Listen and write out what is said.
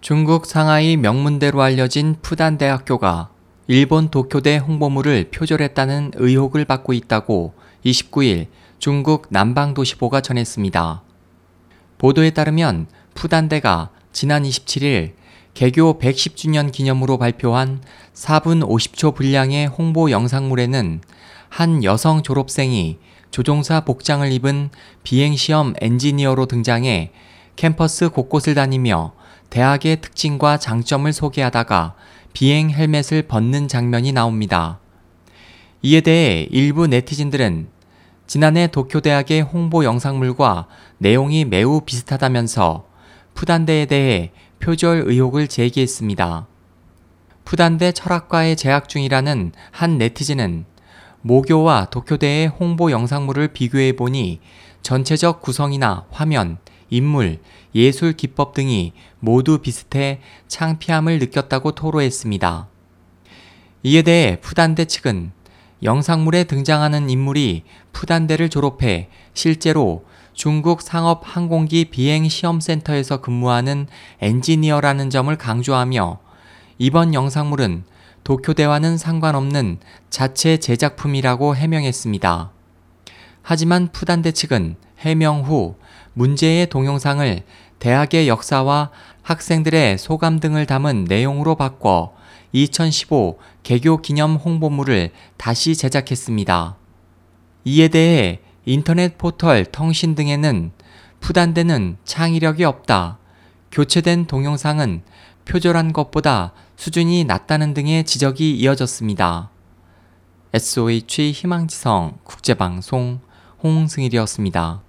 중국 상하이 명문대로 알려진 푸단대학교가 일본 도쿄대 홍보물을 표절했다는 의혹을 받고 있다고 29일 중국 남방도시보가 전했습니다. 보도에 따르면 푸단대가 지난 27일 개교 110주년 기념으로 발표한 4분 50초 분량의 홍보 영상물에는 한 여성 졸업생이 조종사 복장을 입은 비행시험 엔지니어로 등장해 캠퍼스 곳곳을 다니며 대학의 특징과 장점을 소개하다가 비행 헬멧을 벗는 장면이 나옵니다. 이에 대해 일부 네티즌들은 지난해 도쿄대학의 홍보 영상물과 내용이 매우 비슷하다면서 푸단대에 대해 표절 의혹을 제기했습니다. 푸단대 철학과에 재학 중이라는 한 네티즌은 모교와 도쿄대의 홍보 영상물을 비교해 보니 전체적 구성이나 화면, 인물, 예술 기법 등이 모두 비슷해 창피함을 느꼈다고 토로했습니다. 이에 대해 푸단대 측은 영상물에 등장하는 인물이 푸단대를 졸업해 실제로 중국 상업 항공기 비행 시험센터에서 근무하는 엔지니어라는 점을 강조하며 이번 영상물은 도쿄대와는 상관없는 자체 제작품이라고 해명했습니다. 하지만 푸단대 측은 해명 후 문제의 동영상을 대학의 역사와 학생들의 소감 등을 담은 내용으로 바꿔 2015 개교 기념 홍보물을 다시 제작했습니다. 이에 대해 인터넷 포털 통신 등에는 푸단대는 창의력이 없다. 교체된 동영상은 표절한 것보다 수준이 낮다는 등의 지적이 이어졌습니다. SOH 희망지성 국제방송 홍승일이었습니다.